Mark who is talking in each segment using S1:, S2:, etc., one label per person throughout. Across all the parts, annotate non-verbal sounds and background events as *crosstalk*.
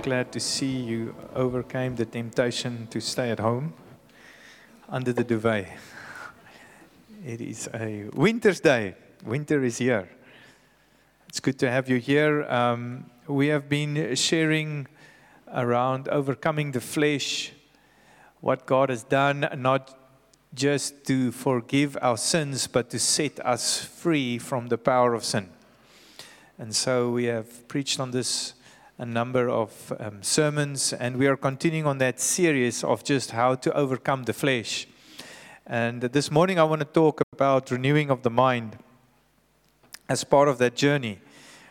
S1: glad to see you overcame the temptation to stay at home under the duvet. It is a winter's day. Winter is here. It's good to have you here. Um, we have been sharing around overcoming the flesh, what God has done, not just to forgive our sins, but to set us free from the power of sin. And so we have preached on this a number of um, sermons, and we are continuing on that series of just how to overcome the flesh. And this morning, I want to talk about renewing of the mind as part of that journey.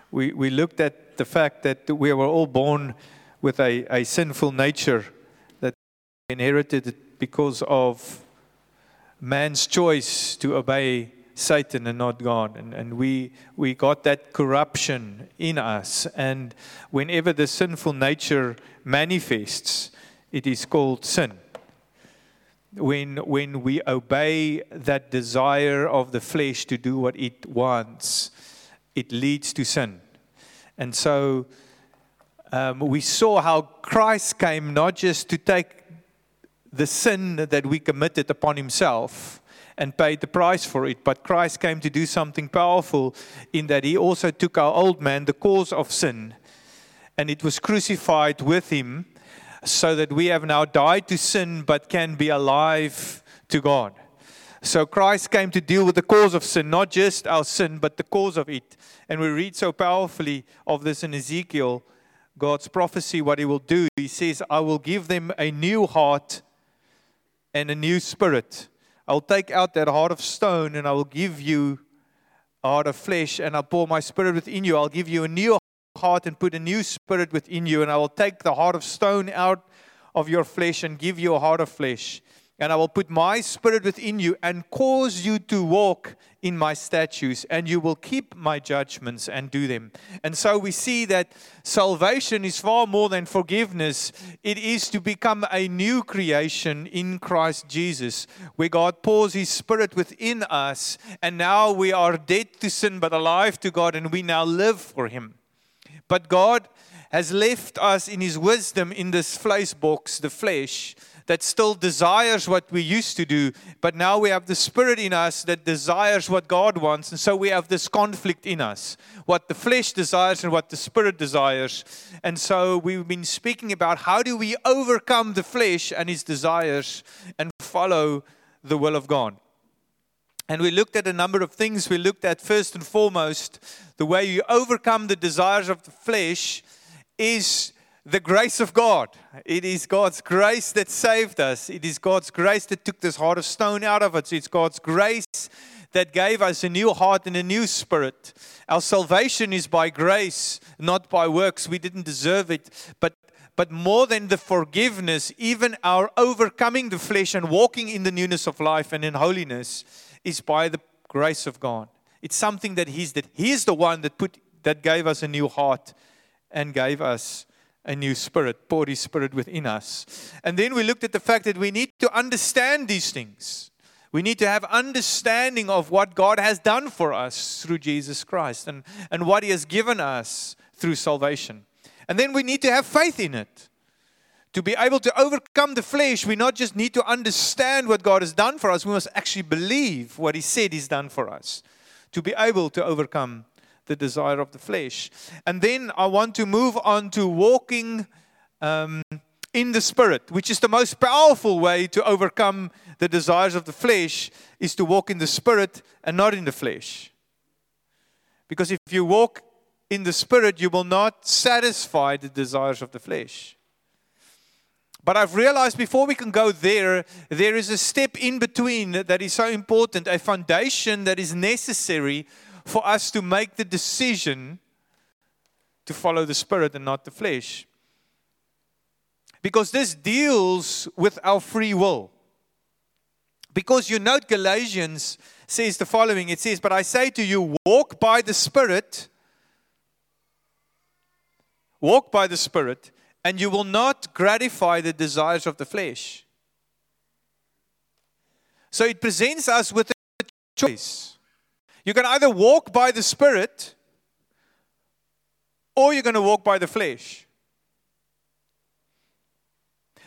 S1: We, we looked at the fact that we were all born with a, a sinful nature that inherited because of man's choice to obey Satan and not God. And, and we, we got that corruption in us. And whenever the sinful nature manifests, it is called sin. When, when we obey that desire of the flesh to do what it wants, it leads to sin. And so um, we saw how Christ came not just to take the sin that we committed upon himself and paid the price for it. But Christ came to do something powerful in that he also took our old man, the cause of sin, and it was crucified with him so that we have now died to sin but can be alive to God. So Christ came to deal with the cause of sin, not just our sin, but the cause of it. And we read so powerfully of this in Ezekiel, God's prophecy, what he will do. He says, I will give them a new heart and a new spirit. I'll take out that heart of stone and I will give you a heart of flesh and I'll pour my spirit within you. I'll give you a new heart and put a new spirit within you. And I will take the heart of stone out of your flesh and give you a heart of flesh and I will put my spirit within you and cause you to walk in my statutes, and you will keep my judgments and do them. And so we see that salvation is far more than forgiveness, it is to become a new creation in Christ Jesus, where God pours his spirit within us, and now we are dead to sin but alive to God, and we now live for him. But God has left us in his wisdom in this flesh box, the flesh that still desires what we used to do, but now we have the Spirit in us that desires what God wants. And so we have this conflict in us what the flesh desires and what the Spirit desires. And so we've been speaking about how do we overcome the flesh and his desires and follow the will of God. And we looked at a number of things. We looked at first and foremost the way you overcome the desires of the flesh is the grace of God. It is God's grace that saved us. It is God's grace that took this heart of stone out of us. It's God's grace that gave us a new heart and a new spirit. Our salvation is by grace, not by works. We didn't deserve it, but but more than the forgiveness, even our overcoming the flesh and walking in the newness of life and in holiness is by the grace of God. It's something that He's that He is the one that put that gave us a new heart and gave us a new spirit, poured his spirit within us. And then we looked at the fact that we need to understand these things. We need to have understanding of what God has done for us through Jesus Christ and, and what he has given us through salvation. And then we need to have faith in it. To be able to overcome the flesh, we not just need to understand what God has done for us, we must actually believe what he said he's done for us. To be able to overcome the desire of the flesh. And then I want to move on to walking um, in the spirit, which is the most powerful way to overcome the desires of the flesh, is to walk in the spirit and not in the flesh. Because if you walk in the spirit, you will not satisfy the desires of the flesh. But I've realized before we can go there, there is a step in between that is so important, a foundation that is necessary for us to make the decision to follow the Spirit and not the flesh. Because this deals with our free will. Because you note Galatians says the following it says, But I say to you, walk by the Spirit, walk by the Spirit, and you will not gratify the desires of the flesh. So it presents us with a choice. You can either walk by the Spirit or you're going to walk by the flesh.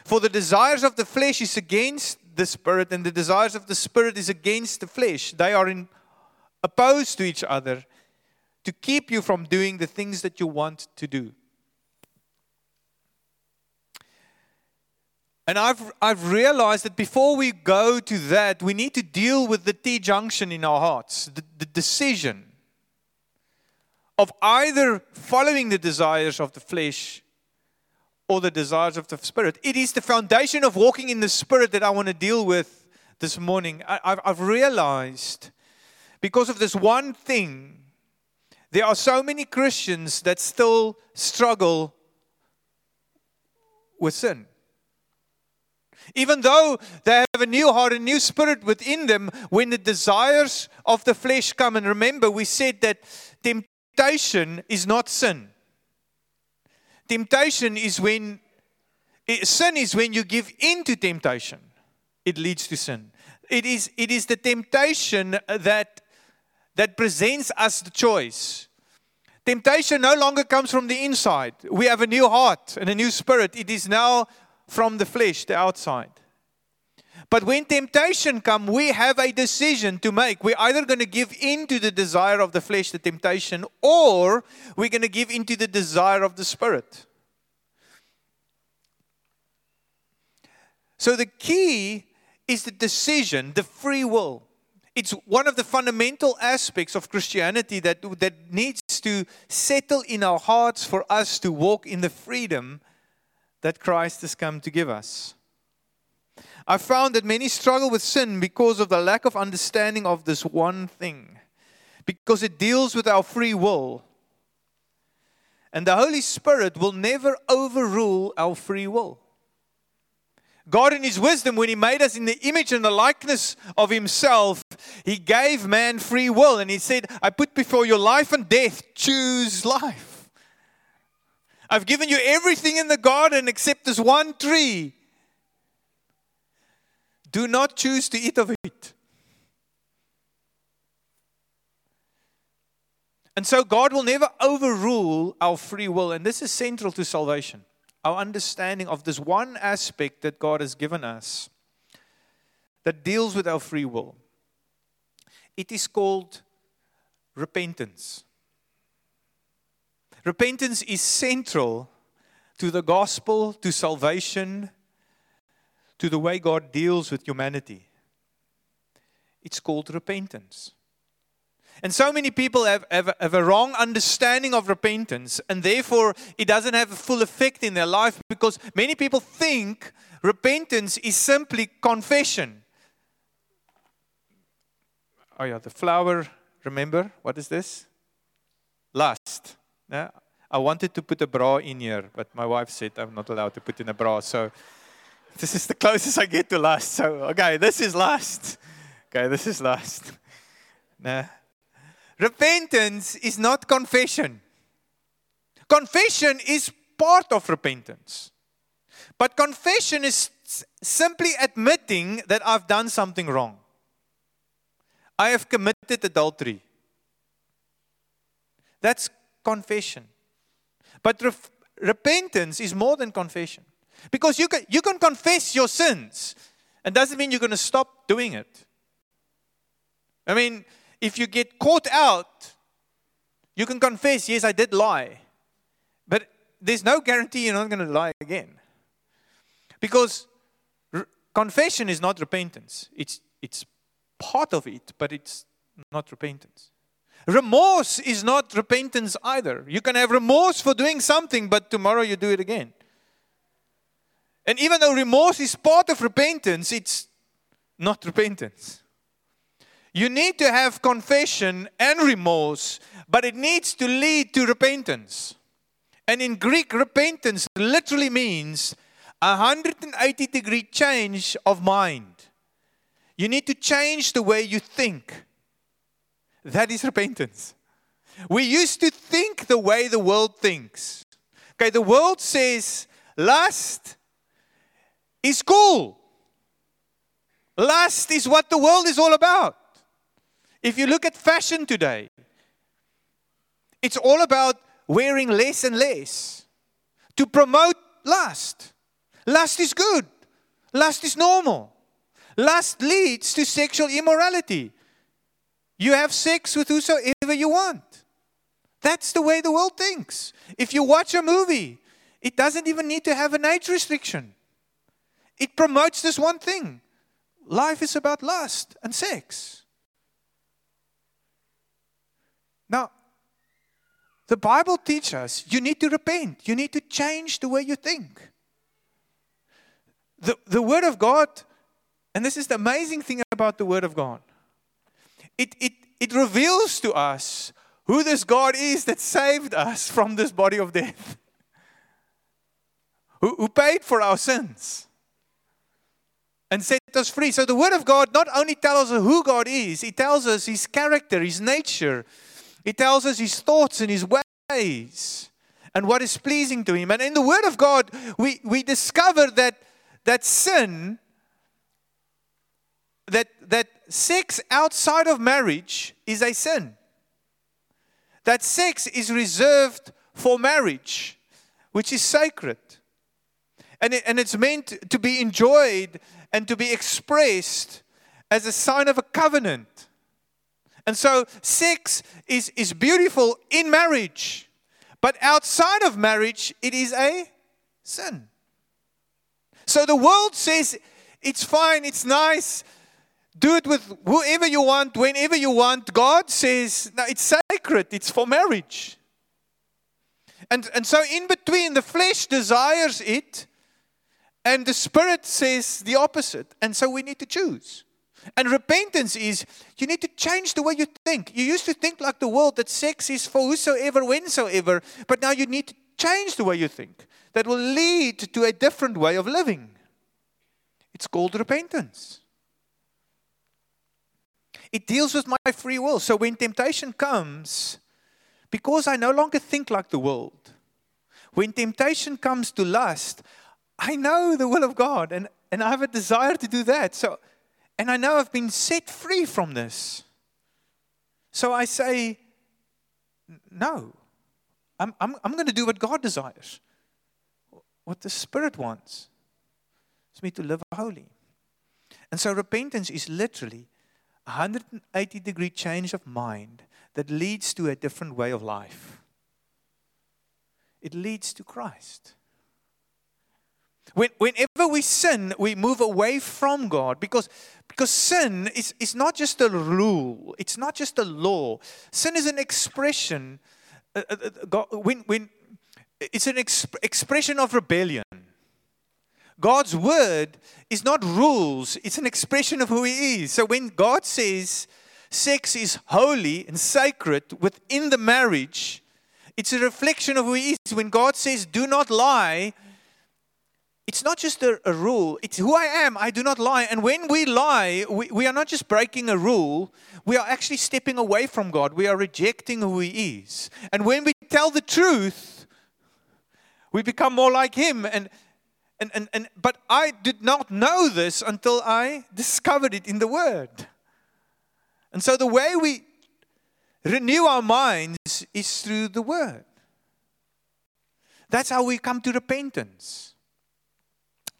S1: For the desires of the flesh is against the spirit, and the desires of the spirit is against the flesh. They are in, opposed to each other to keep you from doing the things that you want to do. And I've, I've realized that before we go to that, we need to deal with the T junction in our hearts, the, the decision of either following the desires of the flesh or the desires of the spirit. It is the foundation of walking in the spirit that I want to deal with this morning. I, I've, I've realized because of this one thing, there are so many Christians that still struggle with sin. Even though they have a new heart, a new spirit within them, when the desires of the flesh come, and remember, we said that temptation is not sin. Temptation is when, eh, sin is when you give in to temptation, it leads to sin. It is, it is the temptation eh, that, that presents us the choice. Temptation no longer comes from the inside. We have a new heart and a new spirit. It is now from the flesh, the outside. But when temptation comes, we have a decision to make. We're either going to give in to the desire of the flesh, the temptation, or we're going to give in to the desire of the spirit. So the key is the decision, the free will. It's one of the fundamental aspects of Christianity that, that needs to settle in our hearts for us to walk in the freedom that Christ has come to give us. I found that many struggle with sin because of the lack of understanding of this one thing, because it deals with our free will. And the Holy Spirit will never overrule our free will. God, in His wisdom, when He made us in the image and the likeness of Himself, He gave man free will. And He said, I put before you life and death, choose life. I've given you everything in the garden except this one tree. Do not choose to eat of it. And so God will never overrule our free will. And this is central to salvation our understanding of this one aspect that God has given us that deals with our free will. It is called repentance. Repentance is central to the gospel, to salvation, to the way God deals with humanity. It's called repentance. And so many people have, have, have, a wrong understanding of repentance, and therefore it doesn't have a full effect in their life because many people think repentance is simply confession. Oh, yeah, the flower, remember? What is this? Lust. Yeah? I wanted to put a bra in here, but my wife said I'm not allowed to put in a bra, so this is the closest I get to lust. So, okay, this is lust. Okay, this is lust. Nah. Repentance is not confession. Confession is part of repentance. But confession is simply admitting that I've done something wrong. I have committed adultery. That's confession. But re- repentance is more than confession. Because you can, you can confess your sins, and doesn't mean you're going to stop doing it. I mean, if you get caught out, you can confess, yes, I did lie. But there's no guarantee you're not going to lie again. Because re- confession is not repentance. It's, it's part of it, but it's not repentance. Remorse is not repentance either. You can have remorse for doing something, but tomorrow you do it again. And even though remorse is part of repentance, it's not repentance. You need to have confession and remorse, but it needs to lead to repentance. And in Greek, repentance literally means a 180 degree change of mind. You need to change the way you think. That is repentance. We used to think the way the world thinks. Okay, the world says lust is cool. Lust is what the world is all about. If you look at fashion today, it's all about wearing less and less to promote lust. Lust is good. Lust is normal. Lust leads to sexual immorality. You have sex with whosoever you want. That's the way the world thinks. If you watch a movie, it doesn't even need to have an age restriction. It promotes this one thing life is about lust and sex. Now, the Bible teaches us you need to repent, you need to change the way you think. The, the Word of God, and this is the amazing thing about the Word of God, it, it, it reveals to us who this God is that saved us from this body of death, who, who paid for our sins and set us free. So the Word of God not only tells us who God is, it tells us His character, His nature, it tells us His thoughts and His ways and what is pleasing to Him. And in the Word of God, we, we discover that, that sin, that, that sex outside of marriage is a sin that sex is reserved for marriage, which is sacred. And, it, and it's meant to be enjoyed and to be expressed as a sign of a covenant. And so, sex is, is beautiful in marriage, but outside of marriage, it is a sin. So, the world says it's fine, it's nice, do it with whoever you want, whenever you want. God says, no, it's sacred, it's for marriage. And, and so, in between, the flesh desires it, and the spirit says the opposite. And so, we need to choose. And repentance is you need to change the way you think. You used to think like the world that sex is for whosoever, whensoever, but now you need to change the way you think. That will lead to a different way of living. It's called repentance. It deals with my free will. So when temptation comes, because I no longer think like the world, when temptation comes to lust, I know the will of God and, and I have a desire to do that. So, and I know I've been set free from this. So I say, no, I'm, I'm, I'm going to do what God desires, what the Spirit wants. It's me to live holy. And so repentance is literally 180 degree change of mind that leads to a different way of life. It leads to Christ. When, whenever we sin, we move away from God because, because sin is, is not just a rule, it's not just a law. Sin is an expression. Uh, uh, uh God, when, when, it's an exp- expression of rebellion. God's word is not rules, it's an expression of who He is. So when God says sex is holy and sacred within the marriage, it's a reflection of who He is. When God says, do not lie, it's not just a, a, rule, it's who I am. I do not lie. And when we lie, we, we are not just breaking a rule, we are actually stepping away from God. We are rejecting who He is. And when we tell the truth, we become more like Him. And and, and, and, but I did not know this until I discovered it in the Word. And so the way we renew our minds is through the Word. That's how we come to repentance.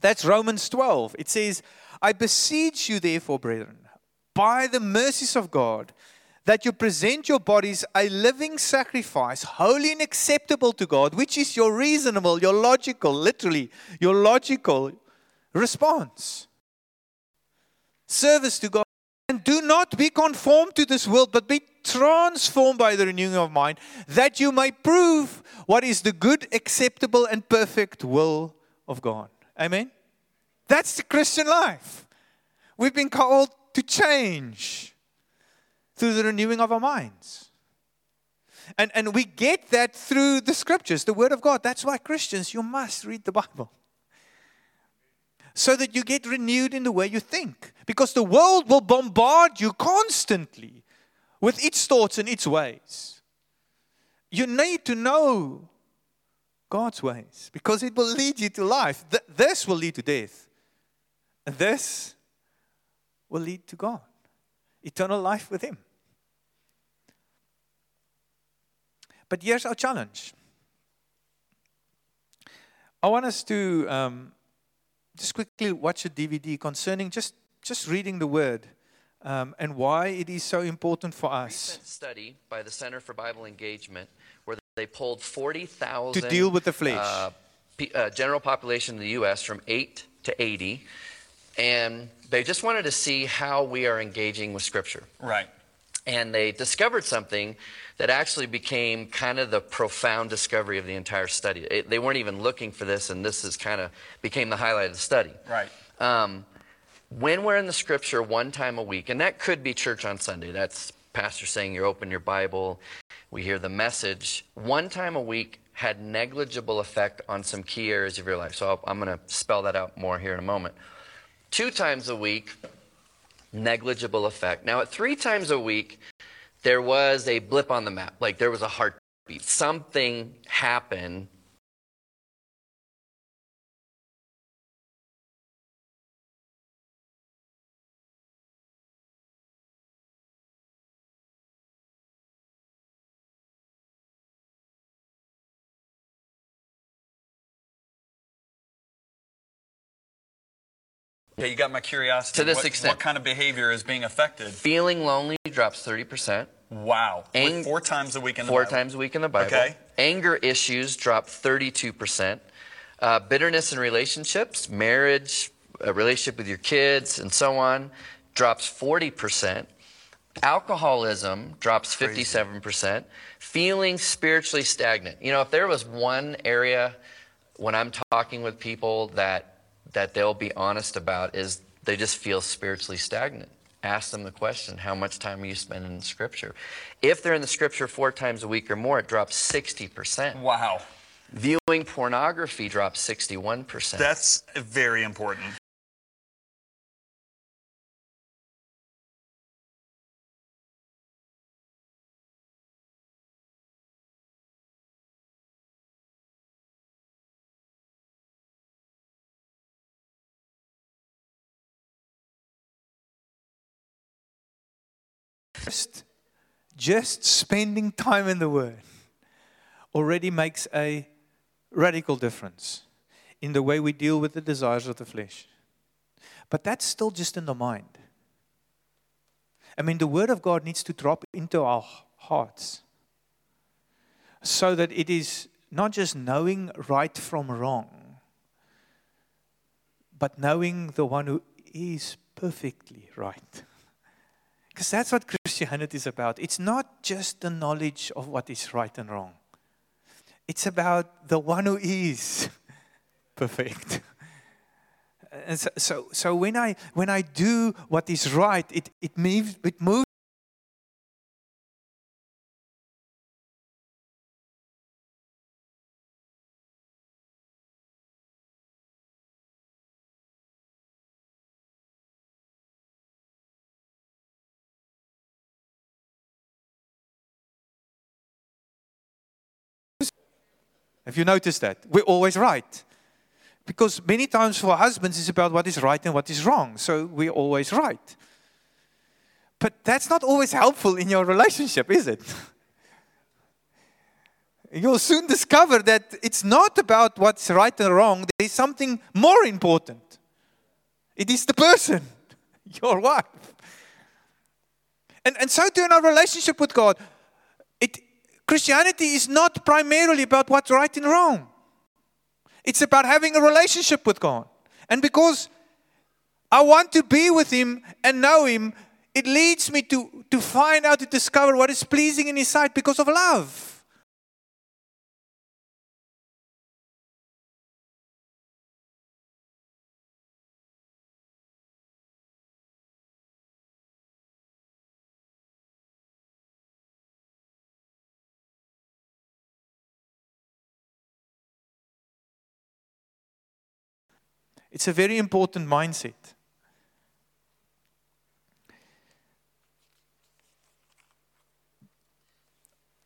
S1: That's Romans 12. It says, I beseech you, therefore, brethren, by the mercies of God, that you present your bodies a living sacrifice, holy and acceptable to God, which is your reasonable, your logical, literally, your logical response. Service to God. And do not be conformed to this world, but be transformed by the renewing of mind, that you may prove what is the good, acceptable, and perfect will of God. Amen? That's the Christian life. We've been called to change through the renewing of our minds. And, and we get that through the scriptures, the Word of God. That's why Christians, you must read the Bible. So that you get renewed in the way you think. Because the world will bombard you constantly with its thoughts and its ways. You need to know God's ways because it will lead you to life. Th- this will lead to death. And this will lead to God, eternal life with Him. But here's our challenge. I want us to um, just quickly watch a DVD concerning just, just reading the word um, and why it is so important for us.
S2: Recent study by the Center for Bible Engagement where they pulled 40,000
S1: To deal with the flesh.
S2: uh, uh, general population in the U.S. from 8 to 80, and they just wanted to see how we are engaging with Scripture.
S3: Right.
S2: And they discovered something that actually became kind of the profound discovery of the entire study. It- they weren't even looking for this, and this is kind of became the highlight of the study.
S3: Right.
S2: Um, when we're in the scripture one time a week, and that could be church on Sunday, that's pastor saying you open your Bible, we hear the message, one time a week had negligible effect on some key areas of your life. So I'll, I'm going to spell that out more here in a moment. Two times a week, negligible effect. Now, at three times a week, there was a blip on the map, like there was a heartbeat. Something happened
S3: Yeah, you got my curiosity.
S2: To this
S3: what,
S2: extent.
S3: What kind of behavior is being affected?
S2: feeling lonely drops 30%.
S3: Wow.
S2: Ang-
S3: With four times a week in the
S2: four
S3: Bible.
S2: times a week in the Bible.
S3: Okay.
S2: Anger issues drop 32%. Uh, bitterness in relationships, marriage, a relationship with your kids, and so on, drops 40%. Alcoholism drops 57%. Feeling spiritually stagnant. You know, if there was one area when I'm talking with people that that they'll be honest about is they just feel spiritually stagnant. Ask them the question, how much time are you spending in scripture? If they're in the scripture four times a week or more, it drops 60%.
S3: Wow.
S2: Viewing pornography drops 61%.
S3: That's very important.
S1: Just, just spending time in the Word already makes a radical difference in the way we deal with the desires of the flesh. But that's still just in the mind. I mean, the Word of God needs to drop into our hearts so that it is not just knowing right from wrong, but knowing the one who is perfectly right. Because that's what Christianity is about. It's not just the knowledge of what is right and wrong, it's about the one who is *laughs* perfect. And so, so, so when, I, when I do what is right, it, it, moves, it moves. Have you noticed that? We're always right. Because many times for husbands, it's about what is right and what is wrong. So we're always right. But that's not always helpful in your relationship, is it? *laughs* You'll soon discover that it's not about what's right and wrong, there's something more important. It is the person, *laughs* your wife. And, and so too in our relationship with God, Christianity is not primarily about what's right and wrong. It's about having a relationship with God. And because I want to be with Him and know Him, it leads me to, to find out, to discover what is pleasing in His sight because of love. It's a very important mindset.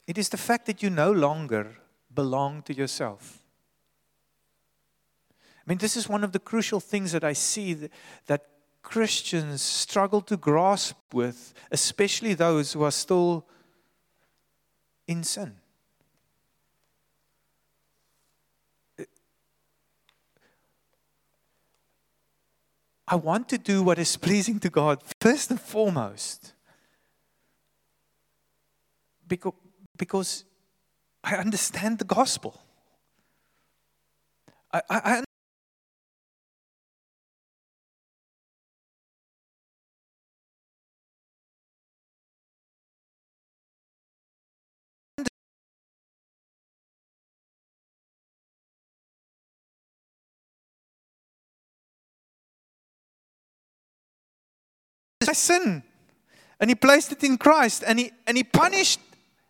S1: It is the fact that you no longer belong to yourself. I mean, this is one of the crucial things that I see that, that Christians struggle to grasp with, especially those who are still in sin. I want to do what is pleasing to God first and foremost. Because, because I understand the gospel. I, I, my sin. And he placed it in Christ and he, and he punished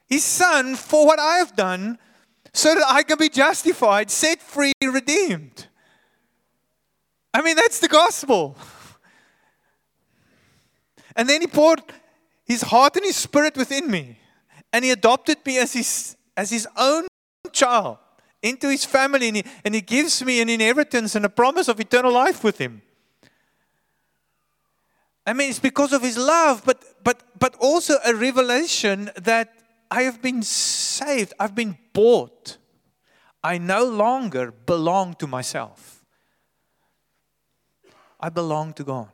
S1: his son for what I have done so that I can be justified, set free, redeemed. I mean, that's the gospel. And then he poured his heart and his spirit within me. And he adopted me as his, as his own child into his family. And he, and he gives me an inheritance and a promise of eternal life with him. I mean, it's because of his love, but, but, but also a revelation that I have been saved, I've been bought. I no longer belong to myself, I belong to God.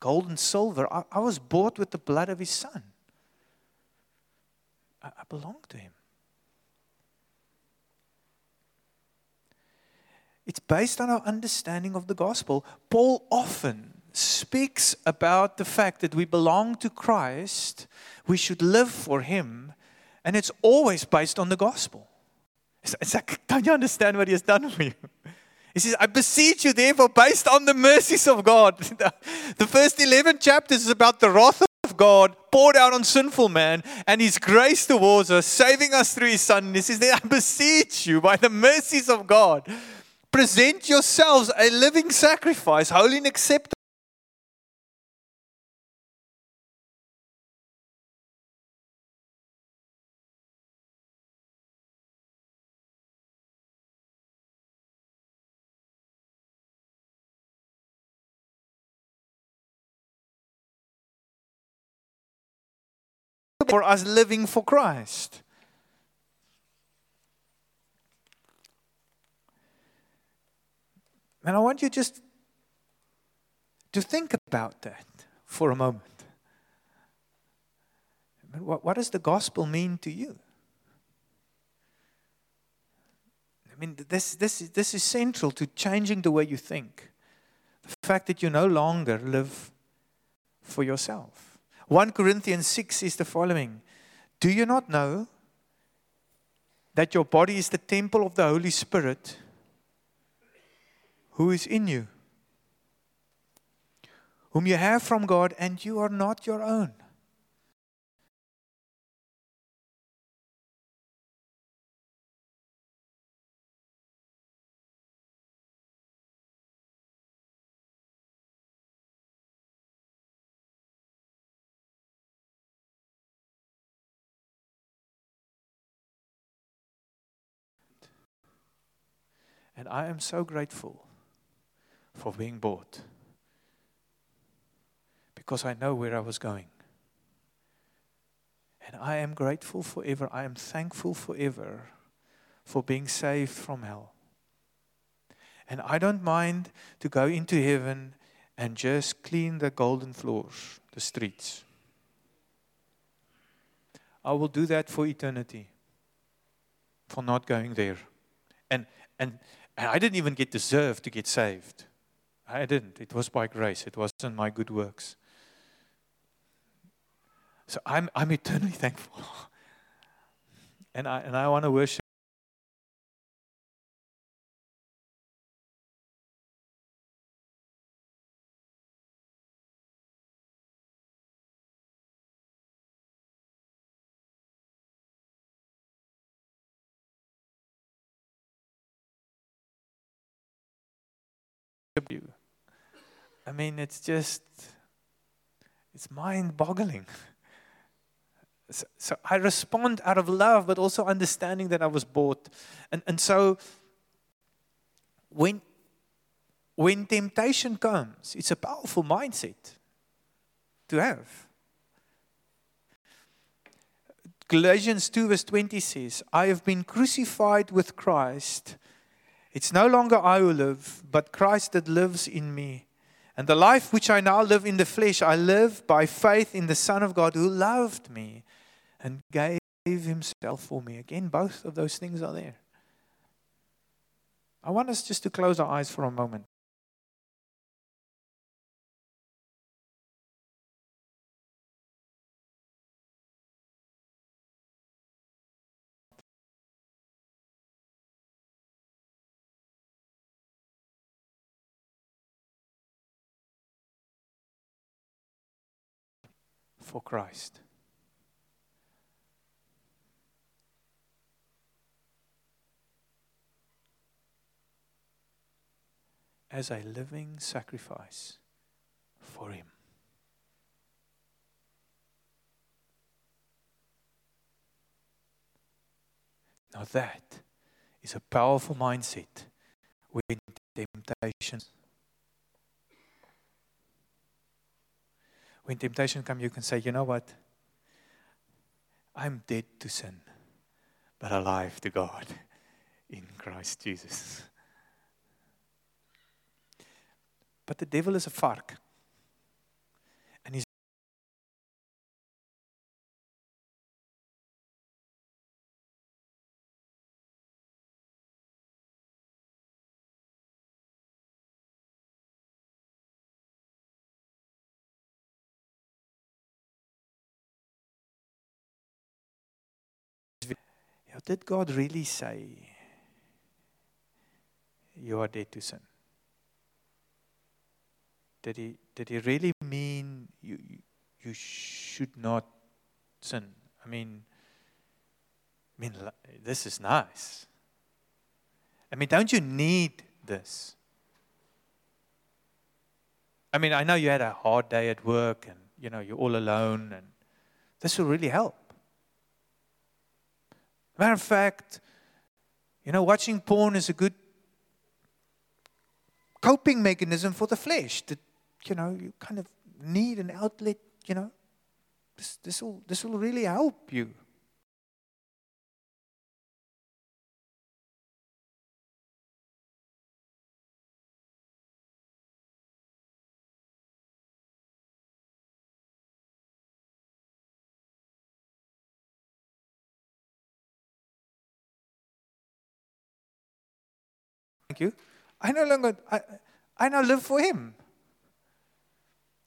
S1: Gold and silver. I, I was bought with the blood of his son. I, I belong to him. It's based on our understanding of the gospel. Paul often speaks about the fact that we belong to Christ, we should live for him, and it's always based on the gospel. It's, like, don't you understand what he has done for you? He says, I beseech you, therefore, based on the mercies of God. *laughs* the first 11 chapters is about the wrath of God poured out on sinful man and his grace towards us, saving us through his son. And he says, I beseech you, by the mercies of God, present yourselves a living sacrifice, holy and acceptable for us living for Christ. And I want you just to think about that for a moment. What, what does the gospel mean to you? I mean, this, this, this is central to changing the way you think. The fact that you no longer live for yourself. 1 Corinthians 6 is the following Do you not know that your body is the temple of the Holy Spirit who is in you, whom you have from God, and you are not your own? And I am so grateful for being bought because I know where I was going. And I am grateful forever. I am thankful forever for being saved from hell. And I don't mind to go into heaven and just clean the golden floors, the streets. I will do that for eternity, for not going there. And, and and I didn't even get deserved to get saved. I didn't. It was by grace, it wasn't my good works. So I'm, I'm eternally *laughs* thankful. And I, and I want to worship. I mean, it's just, it's mind boggling *laughs* So, so I respond out of love, but also understanding that I was bought. And, and so when, when temptation comes, it's a powerful mindset to have. Galatians 2, verse 20 says, I have been crucified with Christ. It's no longer I who live, but Christ that lives in me. And the life which I now live in the flesh, I live by faith in the Son of God who loved me and gave himself for me. Again, both of those things are there. I want us just to close our eyes for a moment. For Christ. as a living sacrifice for Him. Now, that is a powerful mindset when temptations. When temptation comes, you can say, you know what? I'm dead to sin, but alive to God *laughs* in Christ Jesus. But the devil is a vark. Did God really say you are dead to sin? Did he, did he really mean you, you should not sin? I mean, I mean, this is nice. I mean, don't you need this? I mean, I know you had a hard day at work and, you know, you're all alone, and this will really help. Matter of fact, you know, watching porn is a good coping mechanism for the flesh. That, you know, you kind of need an outlet, you know. This, this, will, this will really help you. You. I no longer I, I now live for him.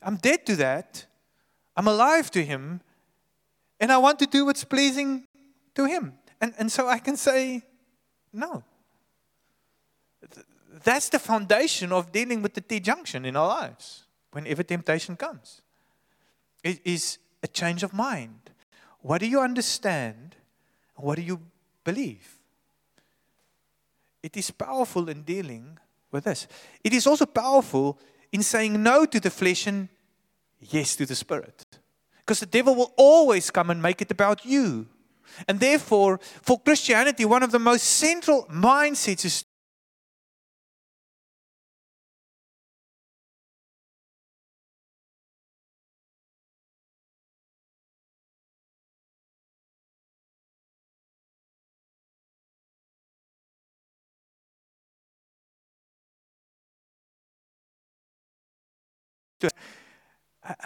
S1: I'm dead to that. I'm alive to Him. And I want to do what's pleasing to Him. And, and so I can say, no. That's the foundation of dealing with the T junction in our lives whenever temptation comes. It is a change of mind. What do you understand? What do you believe? It is powerful in dealing with this. It is also powerful in saying no to the flesh and yes to the spirit. Because the devil will always come and make it about you. And therefore, for Christianity, one of the most central mindsets is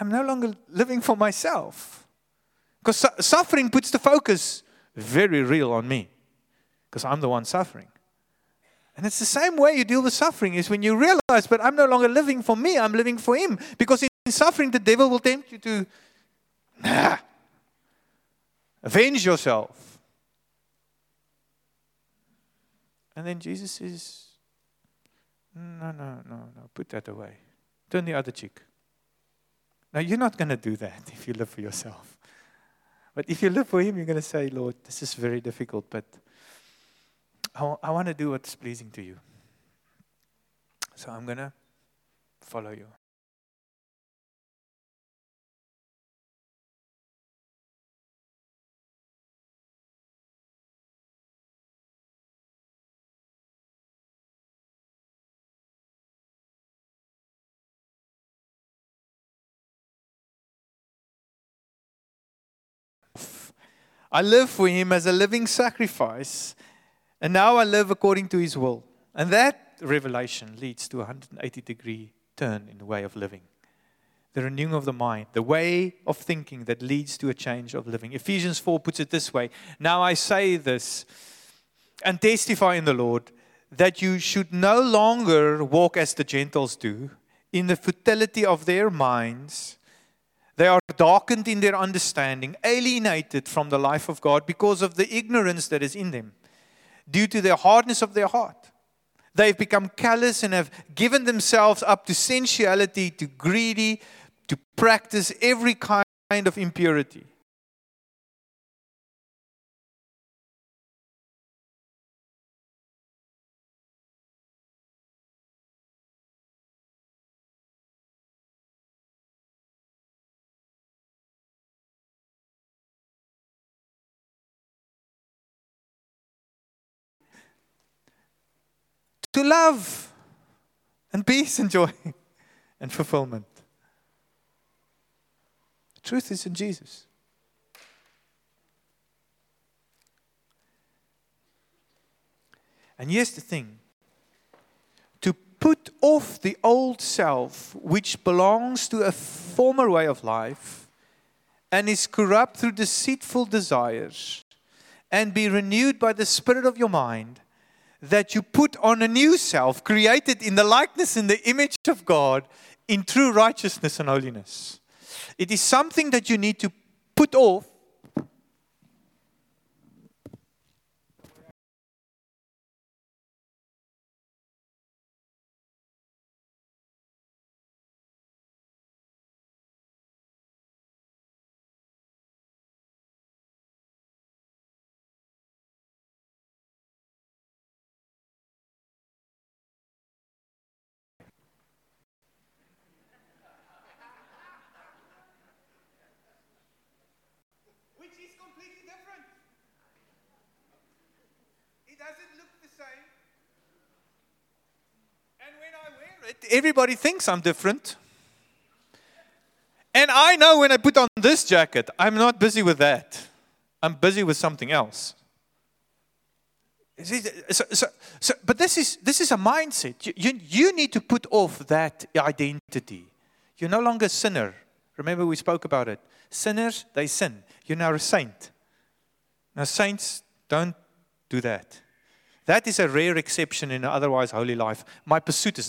S1: I'm no longer living for myself. Because su- suffering puts the focus very real on me. Because I'm the one suffering. And it's the same way you deal with suffering is when you realize, but I'm no longer living for me, I'm living for him. Because in suffering, the devil will tempt you to nah, avenge yourself. And then Jesus says, No, no, no, no, put that away. Turn the other cheek. Now, you're not going to do that *laughs* if you live for yourself. But if you live for Him, you're going to say, Lord, this is very difficult, but I, I want to do what's pleasing to you. So I'm going to follow you. I live for Him as a living sacrifice, and now I live according to His will. And that revelation leads to a 180 degree turn in the way of living. The renewing of the mind, the way of thinking that leads to a change of living. Ephesians 4 puts it this way Now I say this and testify in the Lord that you should no longer walk as the Gentiles do, in the futility of their minds. They are darkened in their understanding, alienated from the life of God because of the ignorance that is in them, due to the hardness of their heart. They've become callous and have given themselves up to sensuality, to greedy, to practice every kind of impurity. To love and peace and joy *laughs* and fulfillment. The truth is in Jesus. And here's the thing to put off the old self, which belongs to a former way of life and is corrupt through deceitful desires, and be renewed by the Spirit of your mind that you put on a new self, created in the likeness and the image of God, in true righteousness and holiness. It is something that you need to put off. Which is completely different. It doesn't look the same. And when I wear it, everybody thinks I'm different. And I know when I put on this jacket, I'm not busy with that. I'm busy with something else. So, so, so, but this is, this is a mindset. You, you, you need to put off that identity. You're no longer a sinner. Remember, we spoke about it. Sinners, they sin. You're now a saint. Now, saints don't do that. That is a rare exception in an otherwise holy life. My pursuit is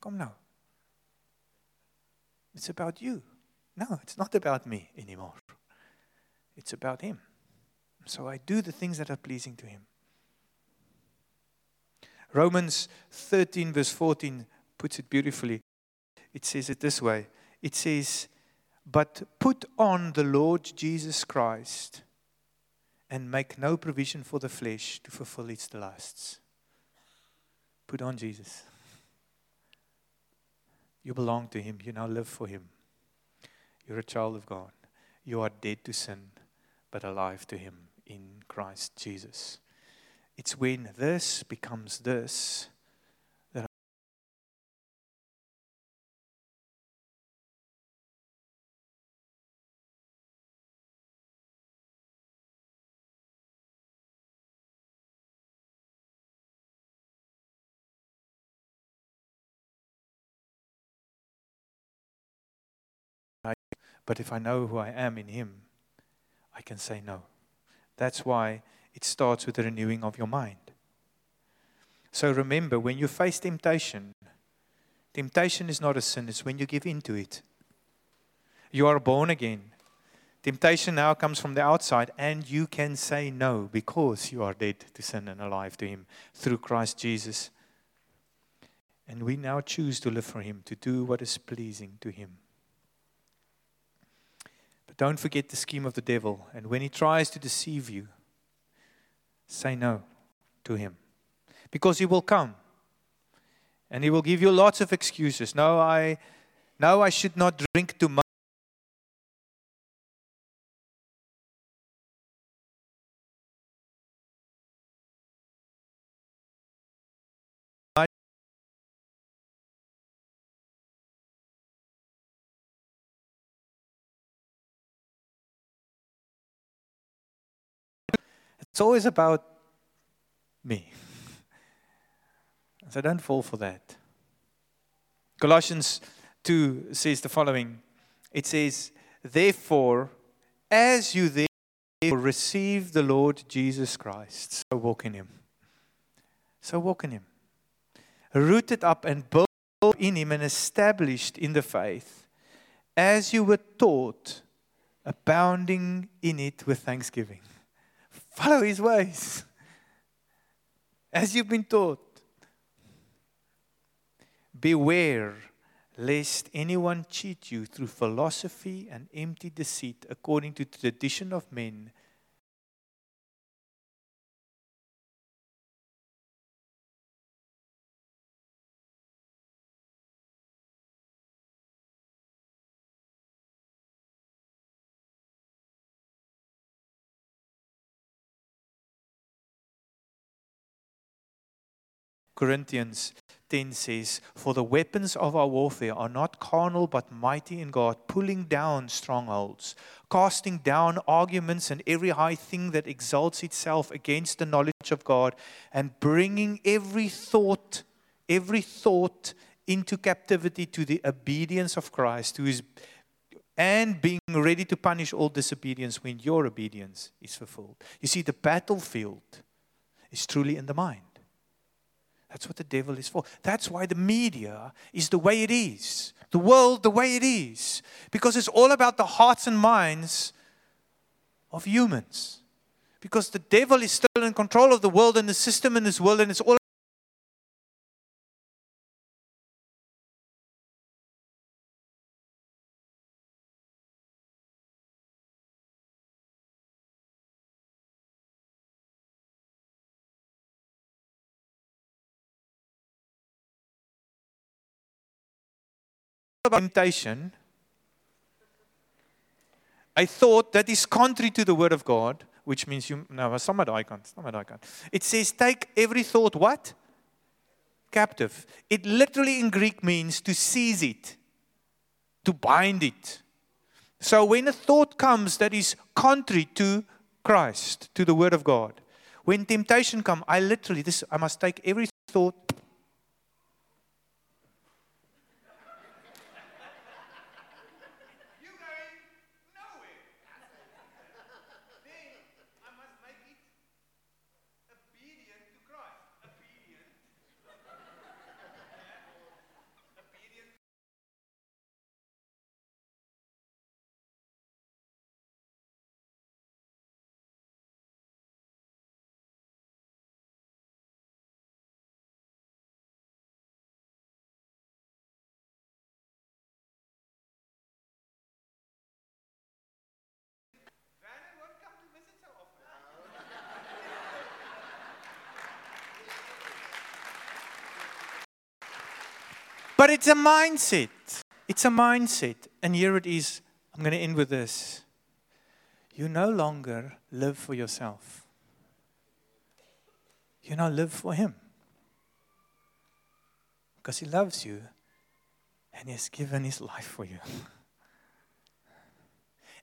S1: come now. It's about you. No, it's not about me anymore. It's about Him. So I do the things that are pleasing to Him. Romans 13, verse 14, puts it beautifully. It says it this way it says, But put on the Lord Jesus Christ and make no provision for the flesh to fulfill its lusts. Put on Jesus. You belong to Him. You now live for Him. You're a child of God. You are dead to sin, but alive to Him in Christ Jesus. It's when this becomes this but if I know who I am in Him, I can say no. That's why it starts with the renewing of your mind. So remember, when you face temptation, temptation is not a sin, it's when you give in to it. You are born again. Temptation now comes from the outside, and you can say no because you are dead to sin and alive to Him through Christ Jesus. And we now choose to live for Him, to do what is pleasing to Him. Don't forget the scheme of the devil. And when he tries to deceive you, say no to him. Because he will come. And he will give you lots of excuses. No, I No, I should not drink too It's always about me. *laughs* So don't fall for that. Colossians 2 says the following it says, Therefore, as you therefore receive the Lord Jesus Christ, so walk in him. So walk in him. Rooted up and built in him and established in the faith, as you were taught, abounding in it with thanksgiving. Follow his ways. As you've been taught. Beware lest anyone cheat you through philosophy and empty deceit according to the tradition of men. Corinthians 10 says, For the weapons of our warfare are not carnal, but mighty in God, pulling down strongholds, casting down arguments and every high thing that exalts itself against the knowledge of God, and bringing every thought, every thought into captivity to the obedience of Christ, who is and being ready to punish all disobedience when your obedience is fulfilled. You see, the battlefield is truly in the mind. That's what the devil is for. That's why the media is the way it is, the world the way it is, because it's all about the hearts and minds of humans. Because the devil is still in control of the world and the system in this world, and it's all about temptation, a thought that is contrary to the word of God, which means you no, some icon, some icon. It says, take every thought what? Captive. It literally in Greek means to seize it, to bind it. So when a thought comes that is contrary to Christ, to the word of God, when temptation comes, I literally this I must take every thought But it's a mindset. It's a mindset. And here it is. I'm going to end with this. You no longer live for yourself, you now live for Him. Because He loves you and He has given His life for you.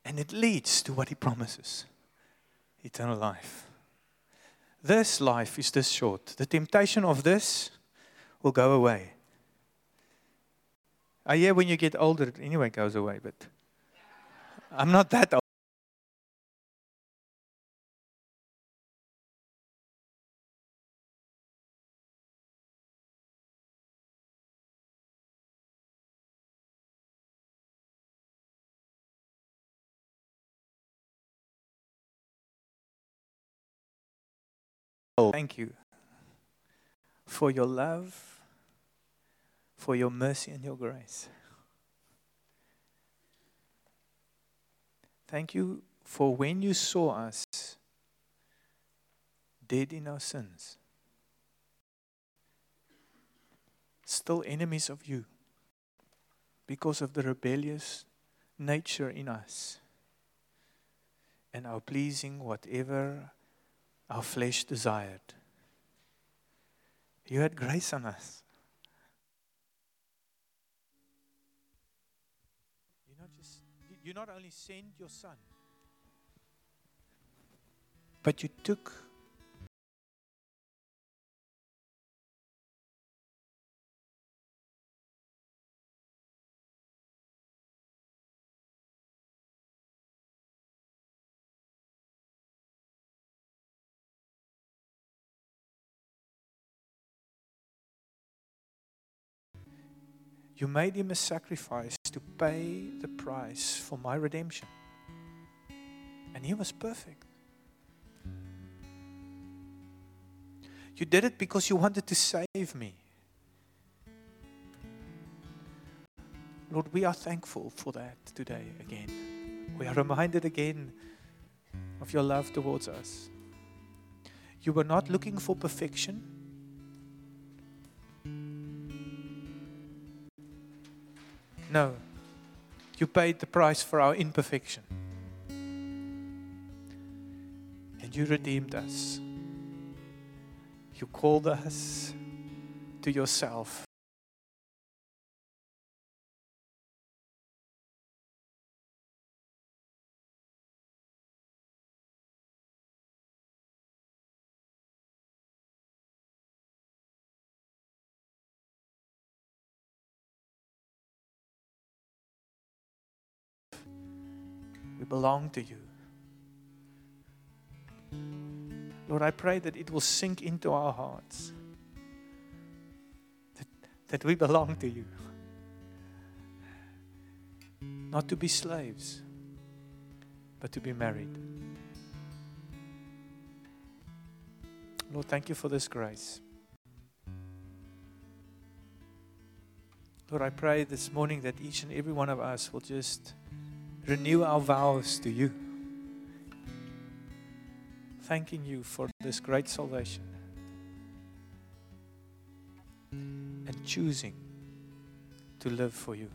S1: And it leads to what He promises eternal life. This life is this short. The temptation of this will go away. I uh, hear when you get older, it anyway goes away, but I'm not that old. Thank you for your love for your mercy and your grace. Thank you for when you saw us dead in our sins, still enemies of you, because of the rebellious nature in us and our pleasing whatever our flesh desired. You had grace on us. You not just you- not only sent your son, but you took You made him a sacrifice to pay the price for my redemption. And he was perfect. You did it because you wanted to save me. Lord, we are thankful for that today again. We are reminded again of your love towards us. You were not looking for perfection. No. You paid the price for our imperfection. And you redeemed us. You called us to yourself. We belong to you. Lord, I pray that it will sink into our hearts that, that we belong to you. Not to be slaves, but to be married. Lord, thank you for this grace. Lord, I pray this morning that each and every one of us will just renew our vows to you. Thanking you for this great salvation and choosing to live for you.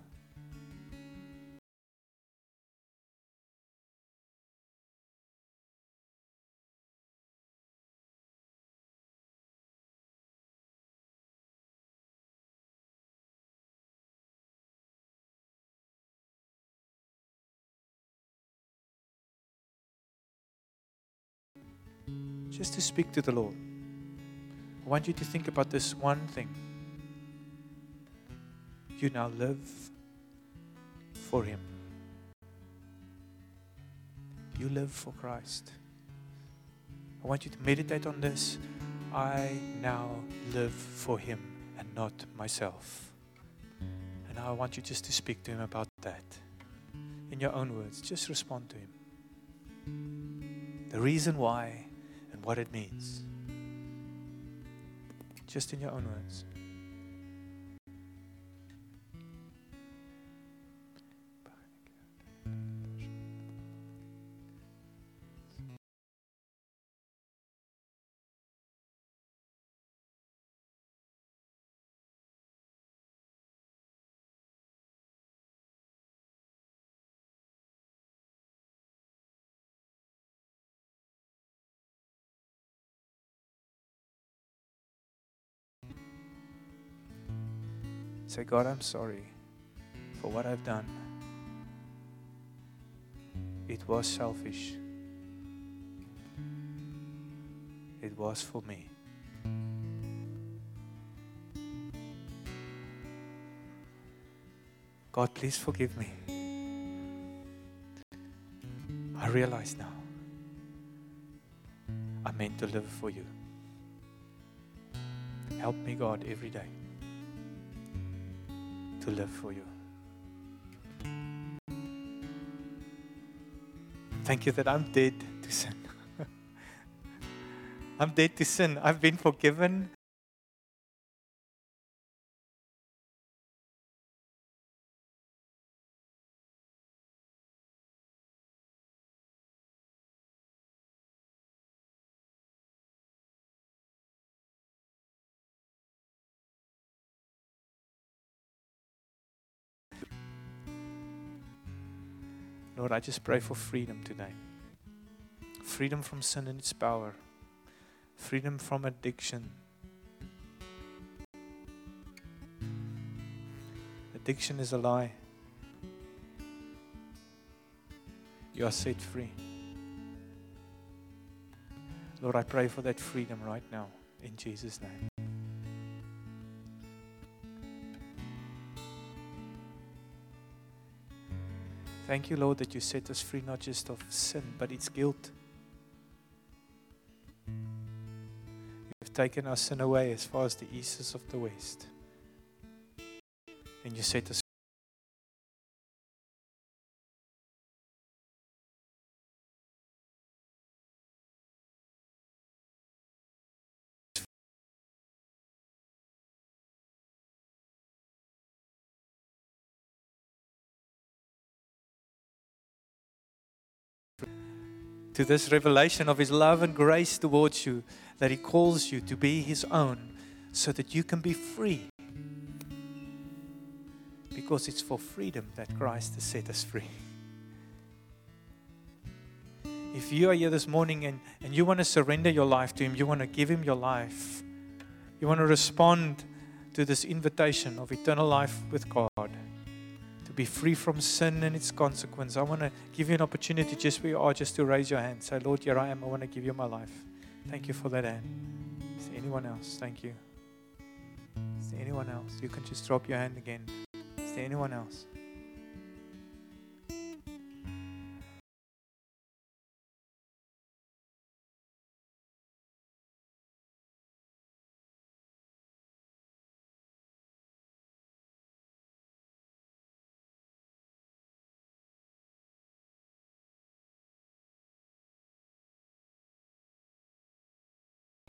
S1: Just to speak to the Lord. I want you to think about this one thing. You now live for Him. You live for Christ. I want you to meditate on this. I now live for Him and not myself. And I want you just to speak to Him about that. In your own words, just respond to Him. The reason why and what it means. Just in your own words. Say, God, I'm sorry for what I've done. It was selfish. It was for me. God, please forgive me. I realize now I'm meant to live for you. Help me, God, every day to live for you. Thank you that I'm dead to sin. *laughs* I'm dead to sin. I've been forgiven. Lord, I just pray for freedom today. Freedom from sin and its power. Freedom from addiction. Addiction is a lie. You are set free. Lord, I pray for that freedom right now in Jesus' name. Thank you, Lord, that you set us free not just of sin, but its guilt. You've taken our sin away as far as the east is of the west. And you set us to this revelation of His love and grace towards you, that He calls you to be His own, so that you can be free. Because it's for freedom that Christ has set us free. If you are here this morning and, and you want to surrender your life to Him, you want to give Him your life, you want to respond to this invitation of eternal life with God to be free from sin and its consequence. I want to give you an opportunity just where you are, just to raise your hand. Say, Lord, here I am. I want to give you my life. Thank you for that hand. Is there anyone else? Thank you. Is there anyone else? You can just drop your hand again. Is there anyone else?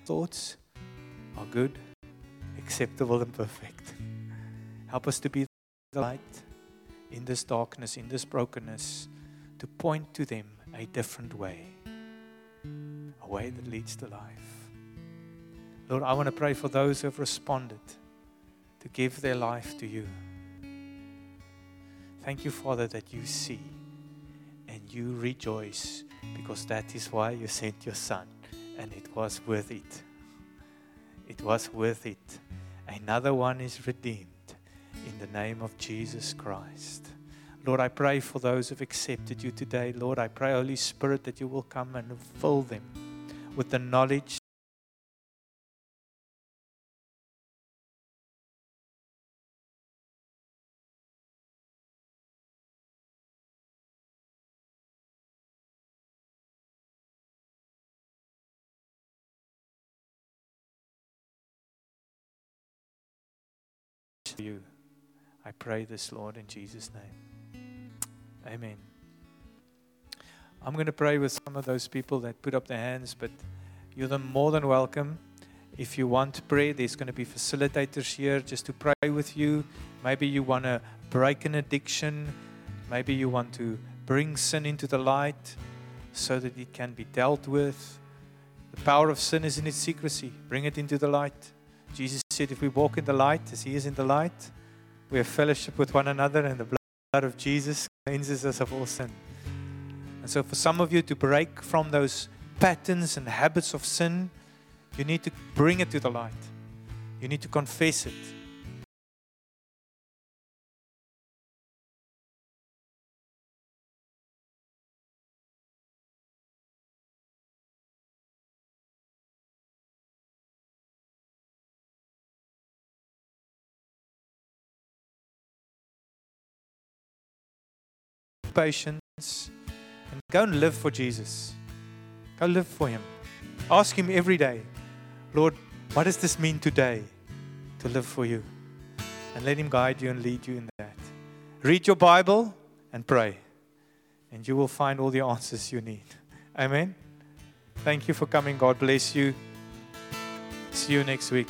S1: Thoughts are good, acceptable, and perfect. Help us to be the light in this darkness, in this brokenness, to point to them a different way, a way that leads to life. Lord, I want to pray for those who have responded to give their life to you. Thank you, Father, that you see and you rejoice because that is why you sent your Son and it was worth it. It was worth it. Another one is redeemed in the name of Jesus Christ. Lord, I pray for those who have accepted you today. Lord, I pray, Holy Spirit, that you will come and fill them with the knowledge you. I pray this, Lord, in Jesus' name. Amen. I'm going to pray with some of those people that put up their hands, but you're more than welcome. If you want prayer, there's going to be facilitators here just to pray with you. Maybe you want to break an addiction. Maybe you want to bring sin into the light so that it can be dealt with. The power of sin is in its secrecy. Bring it into the light. Jesus said, if we walk in the light as He is in the light, we have fellowship with one another, and the blood of Jesus cleanses us of all sin. And so, for some of you to break from those patterns and habits of sin, you need to bring it to the light. You need to confess it. Patience, and go and live for Jesus. Go live for Him. Ask Him every day, Lord, what does this mean today to live for you? And let Him guide you and lead you in that. Read your Bible and pray, and you will find all the answers you need. Amen. Thank you for coming. God bless you. See you next week.